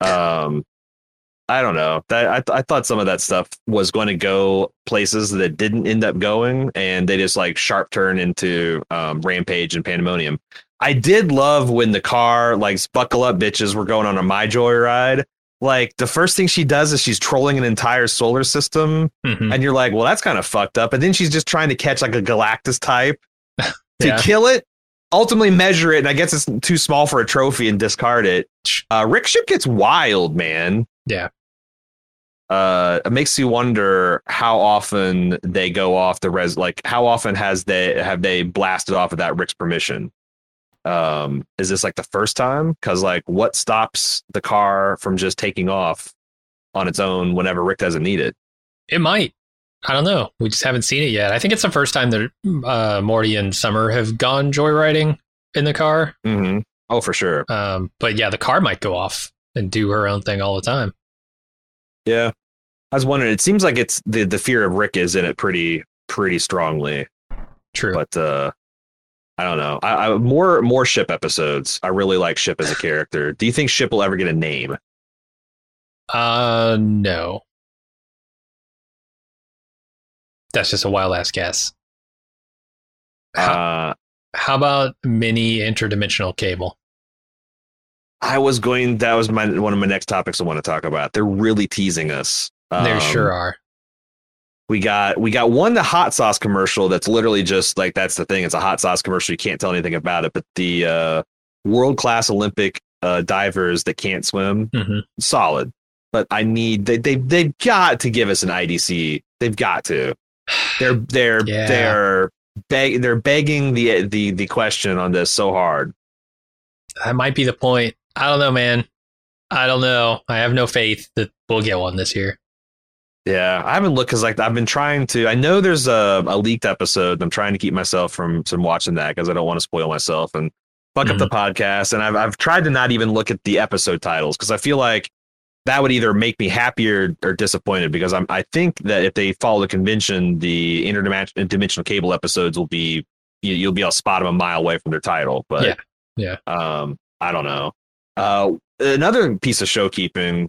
Um i don't know. That i, th- I thought some of that stuff was going to go places that didn't end up going and they just like sharp turn into um, rampage and pandemonium. I did love when the car like buckle up bitches were going on a my joy ride like the first thing she does is she's trolling an entire solar system Mhm. and you're like well that's kind of fucked up and then she's just trying to catch like a galactus type to Yeah. kill it ultimately measure it and i guess it's too small for a trophy and discard it uh rick ship gets wild man Yeah. uh it makes you wonder how often they go off the res like how often has they have they blasted off without rick's permission um is this like the first time because like what stops the car from just taking off on its own whenever Rick doesn't need it. It might. I don't know. We just haven't seen it yet. I think it's the first time that uh, Morty and Summer have gone joyriding in the car. Mm-hmm. Oh, for sure. Um, but yeah, the car might go off and do her own thing all the time. Yeah, I was wondering. It seems like it's the the fear of Rick is in it pretty pretty strongly. True. But uh, I don't know. I, I more more ship episodes. I really like Ship as a character. Do you think Ship will ever get a name? Uh, no. That's just a wild ass guess. How, Uh, how about mini interdimensional cable? I was going. That was my one of my next topics I want to talk about. They're really teasing us. Um, sure are. We got we got one the hot sauce commercial that's literally just like that's the thing. It's a hot sauce commercial. You can't tell anything about it. But the uh, world class Olympic uh, divers that can't swim, hmm solid. But I need they they they've got to give us an IDC. They've got to. They're they're Yeah. they're beg they're begging the the the question on this so hard. That might be the point. I don't know, man. I don't know. I have no faith that we'll get one this year. Yeah, I haven't looked because like I've been trying to. I know there's a, a leaked episode. I'm trying to keep myself from from watching that because I don't want to spoil myself and fuck up the podcast. And I've I've tried to not even look at the episode titles because I feel like that would either make me happier or disappointed because I'm I think that if they follow the convention, the interdimensional cable episodes will be you, you'll be able to spot them a mile away from their title. But Yeah, yeah. um, I don't know. Uh, another piece of showkeeping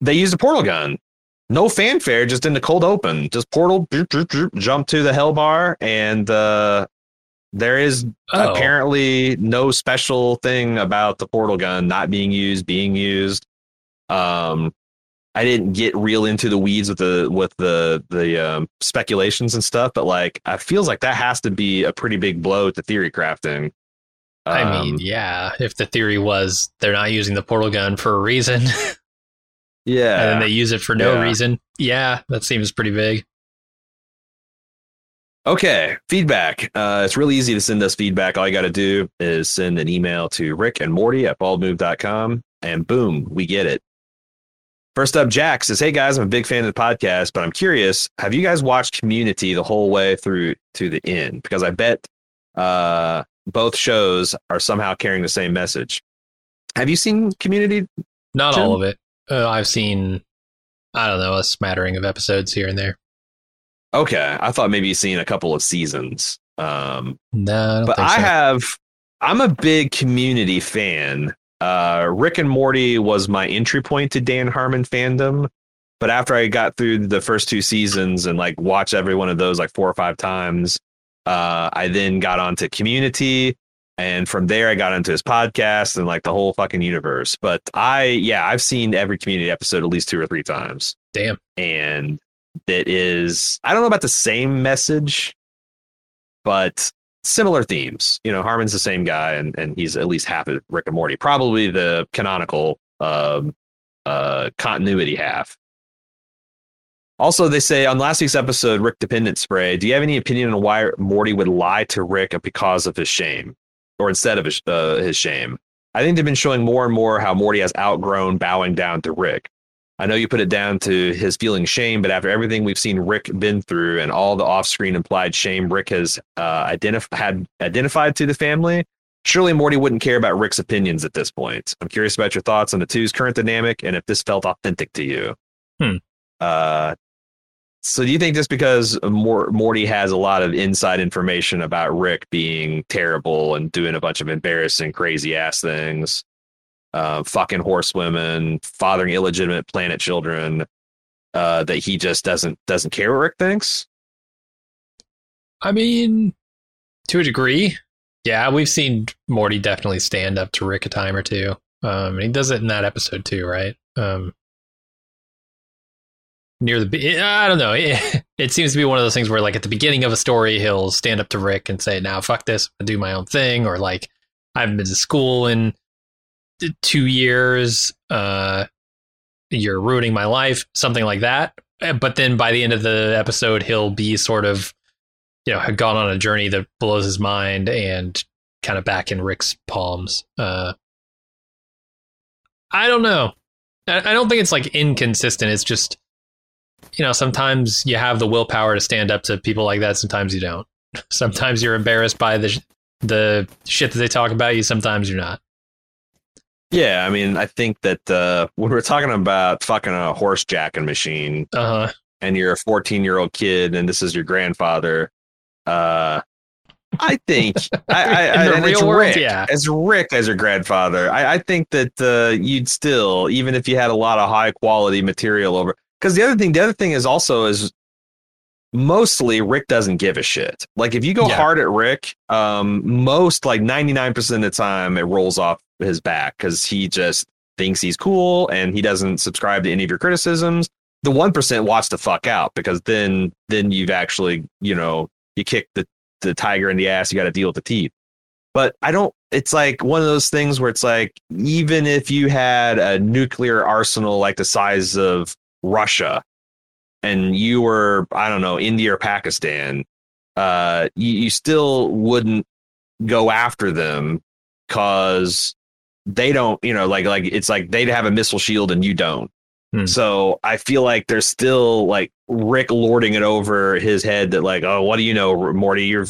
they used a portal gun. No fanfare, just in the cold open. Just portal, droop, droop, droop, jump to the hell bar, and uh, there is Oh. apparently no special thing about the portal gun not being used, being used. Um, I didn't get real into the weeds with the with the the um, speculations and stuff, but like, it feels like that has to be a pretty big blow to theory crafting. I Um, mean, yeah. If the theory was they're not using the portal gun for a reason, yeah, and then they use it for no Yeah. reason, yeah, that seems pretty big. Okay, feedback. Uh, it's really easy to send us feedback. All you got to do is send an email to Rick and Morty at baldmove.com, and boom, we get it. First up, Jack says, Hey guys, I'm a big fan of the podcast, but I'm curious, have you guys watched Community the whole way through to the end? Because I bet uh, both shows are somehow carrying the same message. Have you seen Community? Not Jim? all of it. Uh, I've seen, I don't know, a smattering of episodes here and there. Okay, I thought maybe you've seen a couple of seasons. Um, No, I don't but think I so. have I'm a big community fan. Uh Rick and Morty was my entry point to Dan Harmon fandom. But after I got through the first two seasons and like watched every one of those like four or five times, uh I then got onto community and from there I got into his podcast and like the whole fucking universe. But I yeah, I've seen every community episode at least two or three times Damn. and that is I don't know about the same message, but similar themes. You know, Harmon's the same guy, and and he's at least half of Rick and Morty, probably the canonical um, uh, continuity half. Also, they say on last week's episode, Rick Dependence Spray. Do you have any opinion on why Morty would lie to Rick because of his shame, or instead of his, uh, his shame? I think they've been showing more and more how Morty has outgrown bowing down to Rick. I know you put it down to his feeling shame, but after everything we've seen Rick been through and all the off-screen implied shame Rick has uh, identif- had identified to the family, surely Morty wouldn't care about Rick's opinions at this point. I'm curious about your thoughts on the two's current dynamic and if this felt authentic to you. Hmm. Uh, so do you think just because Mor- Morty has a lot of inside information about Rick being terrible and doing a bunch of embarrassing, crazy ass things, uh, fucking horsewomen, fathering illegitimate planet children, uh, that he just doesn't doesn't care what Rick thinks? I mean, to a degree, yeah, we've seen Morty definitely stand up to Rick a time or two. Um, and he does it in that episode too, right? Um, near the, I don't know. It, it seems to be one of those things where, like, at the beginning of a story, he'll stand up to Rick and say, "Now, fuck this, I do my own thing," or like, "I haven't been to school in two years. Uh, you're ruining my life," something like that. Uh, But then by the end of the episode, he'll be sort of you know, had gone on a journey that blows his mind and kind of back in Rick's palms. Uh, I don't know. I don't think it's like inconsistent. It's just, you know, sometimes you have the willpower to stand up to people like that. Sometimes you don't. Sometimes you're embarrassed by the the shit that they talk about you. Sometimes you're not. Yeah, I mean, I think that uh, when we're talking about fucking a horse jacking machine, uh-huh. and you're a 14 year old kid, and this is your grandfather, uh, I think I, I, In the I real world, Rick, yeah. as Rick as your grandfather, I, I think that uh, you'd still, even if you had a lot of high quality material over, because the other thing, the other thing is also is mostly Rick doesn't give a shit. Like if you go Yeah. hard at Rick, um, most like 99% of the time it rolls off his back because he just thinks he's cool and he doesn't subscribe to any of your criticisms. The one percent watch the fuck out because then then you've actually, you know, you kick the, the tiger in the ass, you gotta deal with the teeth. But I don't it's like one of those things where it's like even if you had a nuclear arsenal like the size of Russia and you were I don't know India or Pakistan, uh, you, you still wouldn't go after them because they don't you know like like it's like they'd have a missile shield and you don't. Hmm. So I feel like there's still like Rick lording it over his head that like oh what do you know Morty you're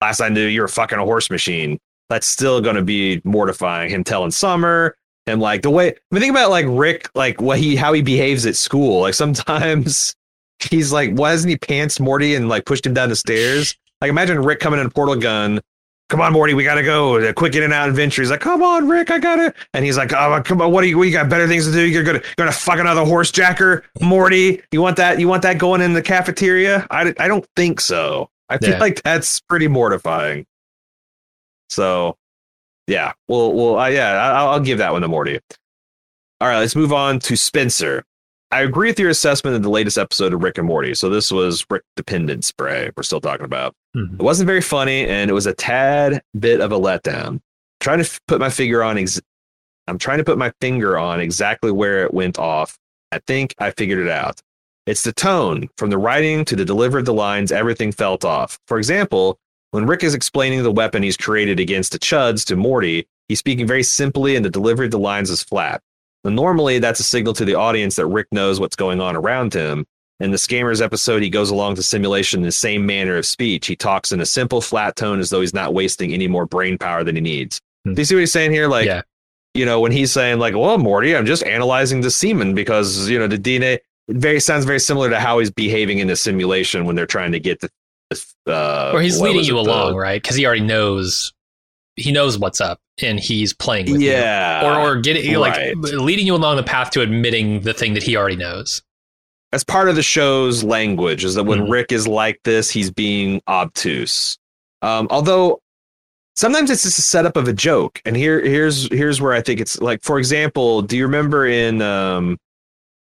last I knew you were fucking a horse machine. That's still going to be mortifying. Him telling Summer and like the way I mean, think about like Rick, like what he how he behaves at school. Like sometimes he's like, why hasn't he pants Morty and like pushed him down the stairs? Like imagine Rick coming in a portal gun. Come on, Morty, we gotta go. A quick in and out adventure. He's like, come on, Rick, I gotta. And he's like, oh, come on, what do you? You got better things to do? You're gonna you're gonna fuck another horse jacker, Morty. You want that? You want that going in the cafeteria? I I don't think so. I feel Yeah. like that's pretty mortifying. So, yeah, well, well, uh, yeah, I'll, I'll give that one to Morty. All right, let's move on to Spencer. I agree with your assessment of the latest episode of Rick and Morty. So this was Rick Dependence Spray. We're still talking about. Mhm. It wasn't very funny, and it was a tad bit of a letdown. trying to f- put my figure on. Ex- I'm trying to put my finger on exactly where it went off. I think I figured it out. It's the tone, from the writing to the delivery of the lines. Everything felt off. For example, when Rick is explaining the weapon he's created against the Chuds to Morty, he's speaking very simply, and the delivery of the lines is flat. Now, normally, that's a signal to the audience that Rick knows what's going on around him. In the Scammers episode, he goes along to simulation in the same manner of speech. He talks in a simple, flat tone as though he's not wasting any more brain power than he needs. Hmm. Do you see what he's saying here? Like, Yeah. you know, when he's saying, like, well, Morty, I'm just analyzing the semen because, you know, the DNA it very sounds very similar to how he's behaving in the simulation when they're trying to get the. Uh, or he's leading you it, the- along, right? Because he already knows he knows what's up, and he's playing with you. Yeah. or or getting like right. leading you along the path to admitting the thing that he already knows. as part of the show's language is that when Mhm. Rick is like this, he's being obtuse. Um, although sometimes it's just a setup of a joke. And here, here's here's where I think it's like, for example, do you remember in um,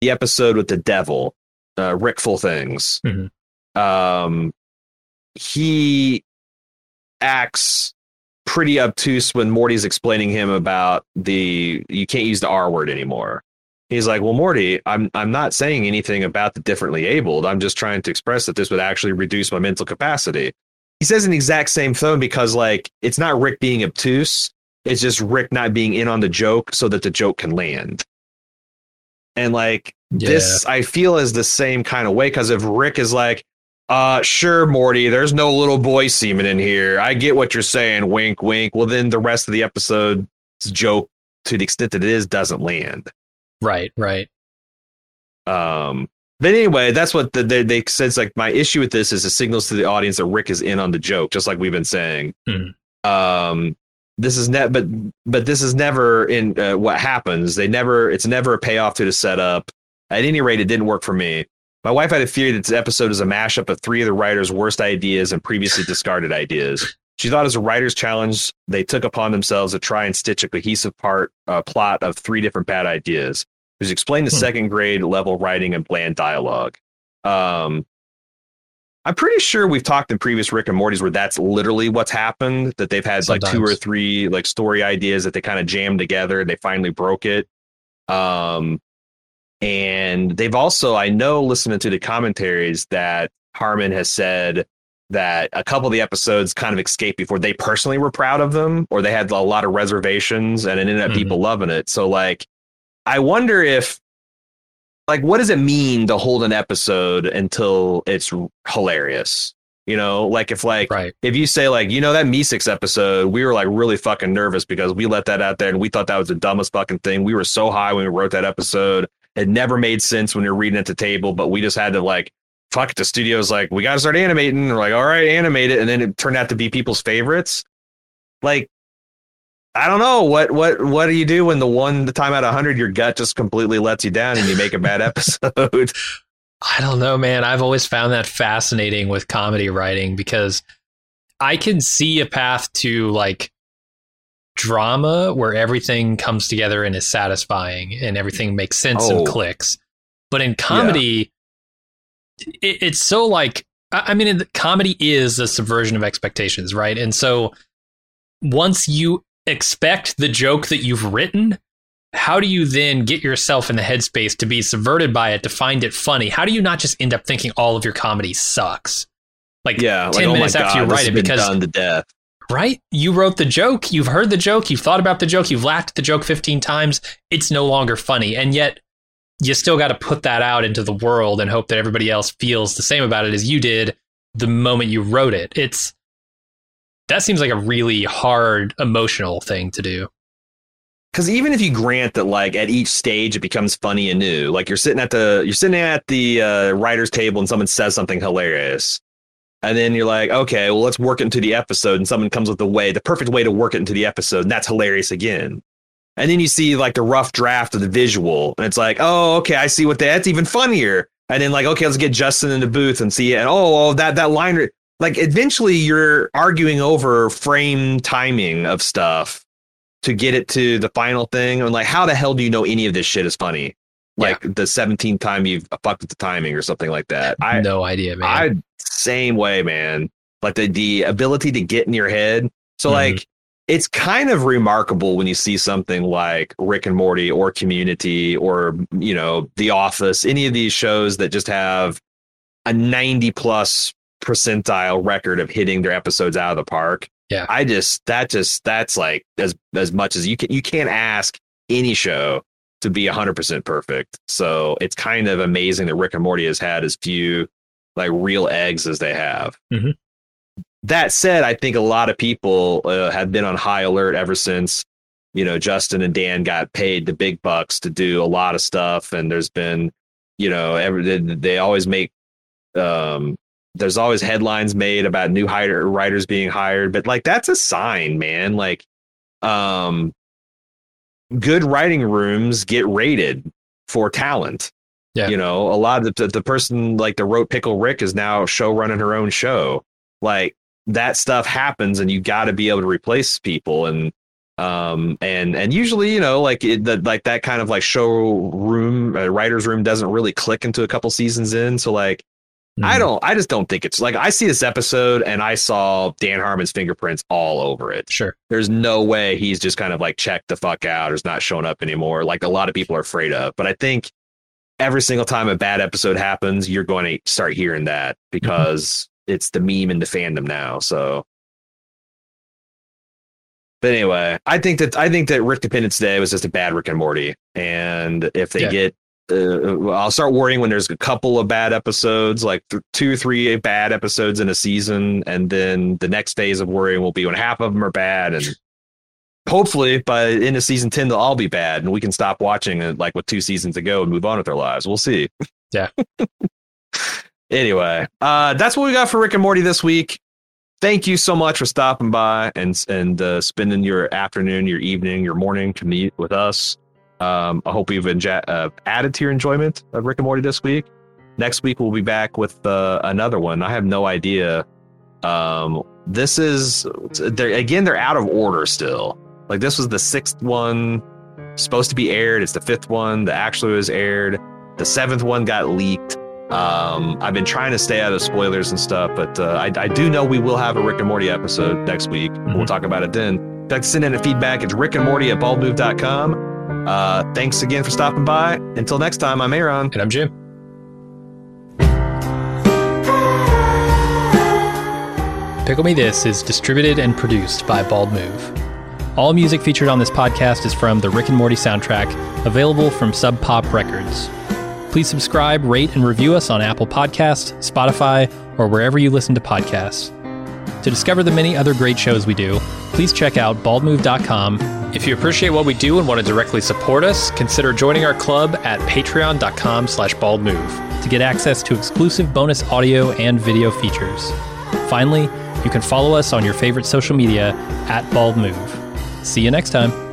the episode with the devil, uh, Rickful Things? Mhm. Um, he acts pretty obtuse when Morty's explaining him about the you can't use the R word anymore. He's like, "Well, Morty, I'm I'm not saying anything about the differently abled. I'm just trying to express that this would actually reduce my mental capacity." He says in the exact same tone because like it's not Rick being obtuse, it's just Rick not being in on the joke so that the joke can land. And like this I feel is the same kind of way because if Rick is like, uh, sure, Morty, there's no little boy semen in here. I get what you're saying, wink, wink. Well, then the rest of the episode's joke, to the extent that it is, doesn't land. right, right. Um, but anyway, that's what the, they, they said. It's like my issue with this is it signals to the audience that Rick is in on the joke, just like we've been saying. Mhm. Um, this is net, but but this is never in uh, what happens. They never. It's never a payoff to the setup. At any rate, it didn't work for me. My wife had a theory that this episode is a mashup of three of the writers' worst ideas and previously discarded ideas. She thought as a writer's challenge, they took upon themselves to try and stitch a cohesive part uh, plot of three different bad ideas. It was explained the Hmm. second grade level writing and bland dialogue. Um, I'm pretty sure we've talked in previous Rick and Morty's where that's literally what's happened. That they've had like two or three like story ideas that they kind of jammed together. They finally broke it. Um, and they've also, I know, listening to the commentaries that Harmon has said that a couple of the episodes kind of escaped before they personally were proud of them, or they had a lot of reservations, and it ended up Mhm. people loving it. So, like, I wonder if like what does it mean to hold an episode until it's hilarious? You know, like if like Right. if you say like you know that Meeseeks episode, we were like really fucking nervous because we let that out there and we thought that was the dumbest fucking thing. We were so high when we wrote that episode. It never made sense when you're reading at the table, but we just had to like fuck. The studio's like, we gotta start animating. We're like, all right, animate it, and then it turned out to be people's favorites. Like, I don't know what what what do you do when the one the time out of hundred your gut just completely lets you down and you make a bad episode? I don't know, man. I've always found that fascinating with comedy writing because I can see a path to like drama where everything comes together and is satisfying and everything makes sense Oh. and clicks. But in comedy, it, it's so like, I I mean, it- comedy is a subversion of expectations, right? And so once you expect the joke that you've written, how do you then get yourself in the headspace to be subverted by it to find it funny? How do you not just end up thinking all of your comedy sucks? Like yeah, 10 like, oh minutes after God, you write it because done to death. Right? You wrote the joke, you've heard the joke, you've thought about the joke, you've laughed at the joke 15 times. It's no longer funny. And yet you still got to put that out into the world and hope that everybody else feels the same about it as you did the moment you wrote it. It's that seems like a really hard emotional thing to do. because even if you grant that like at each stage it becomes funny and new like you're sitting at the you're sitting at the uh, writer's table and someone says something hilarious and then you're like okay well let's work it into the episode and someone comes with the way the perfect way to work it into the episode and that's hilarious again and then you see like the rough draft of the visual and it's like oh okay i see what that- that's even funnier and then like okay let's get justin in the booth and see it and oh, oh that that line re- like eventually you're arguing over frame timing of stuff to get it to the final thing. And like, how the hell do you know any of this shit is funny? Like the 17th time you've fucked with the timing or something like that. I, no idea, man. I, same way, man. Like the, the ability to get in your head. So Mhm. like, it's kind of remarkable when you see something like Rick and Morty or Community or, you know, The Office, any of these shows that just have a 90 plus percentile record of hitting their episodes out of the park. Yeah. I just that just that's like as as much as you can you can't ask any show to be 100% perfect. So it's kind of amazing that Rick and Morty has had as few like real eggs as they have. Mhm. That said, I think a lot of people uh, have been on high alert ever since you know Justin and Dan got paid the big bucks to do a lot of stuff and there's been you know every they, they always make um there's always headlines made about new hire, writers being hired but like that's a sign man like um good writing rooms get rated for talent Yeah. you know a lot of the, the person like the wrote pickle rick is now show running her own show like that stuff happens and you got to be able to replace people and um and and usually you know like it the, like that kind of like showroom uh, writers room doesn't really click into a couple seasons in so like I Mhm. don't. I just don't think it's like I see this episode and I saw Dan Harmon's fingerprints all over it. Sure. There's no way he's just kind of like checked the fuck out or is not showing up anymore, like a lot of people are afraid of. But I think every single time a bad episode happens, you're going to start hearing that because it's the meme in the fandom now. So, but anyway, I think that I think that Rick Dependence Day was just a bad Rick and Morty, and if they Yeah. get uh, I'll start worrying when there's a couple of bad episodes, like th- two, three bad episodes in a season, and then the next phase of worrying will be when half of them are bad, and hopefully by the end of season ten they'll all be bad, and we can stop watching it like with two seasons to go and move on with our lives. We'll see. Yeah. anyway, uh, that's what we got for Rick and Morty this week. Thank you so much for stopping by and and uh, spending your afternoon, your evening, your morning to meet with us. Um, I hope you've enja- uh, added to your enjoyment of Rick and Morty this week. Next week we'll be back with uh, another one. I have no idea. Um, this is they're, again they're out of order still. Like this was the sixth one supposed to be aired. It's the fifth one that actually was aired. The seventh one got leaked. Um, I've been trying to stay out of spoilers and stuff, but uh, I, I do know we will have a Rick and Morty episode next week. We'll Mhm. talk about it then. If you'd like to send in a feedback, it's Rick and Morty at baldmove.com. Uh, thanks again for stopping by. Until next time, I'm Aaron. And I'm Jim. Pickle Me This is distributed and produced by Bald Move. All music featured on this podcast is from the Rick and Morty soundtrack, available from Sub Pop Records. Please subscribe, rate, and review us on Apple Podcasts, Spotify, or wherever you listen to podcasts. To discover the many other great shows we do, please check out baldmove.com. If you appreciate what we do and want to directly support us, consider joining our club at patreon.com slash baldmove to get access to exclusive bonus audio and video features. Finally, you can follow us on your favorite social media at baldmove. See you next time.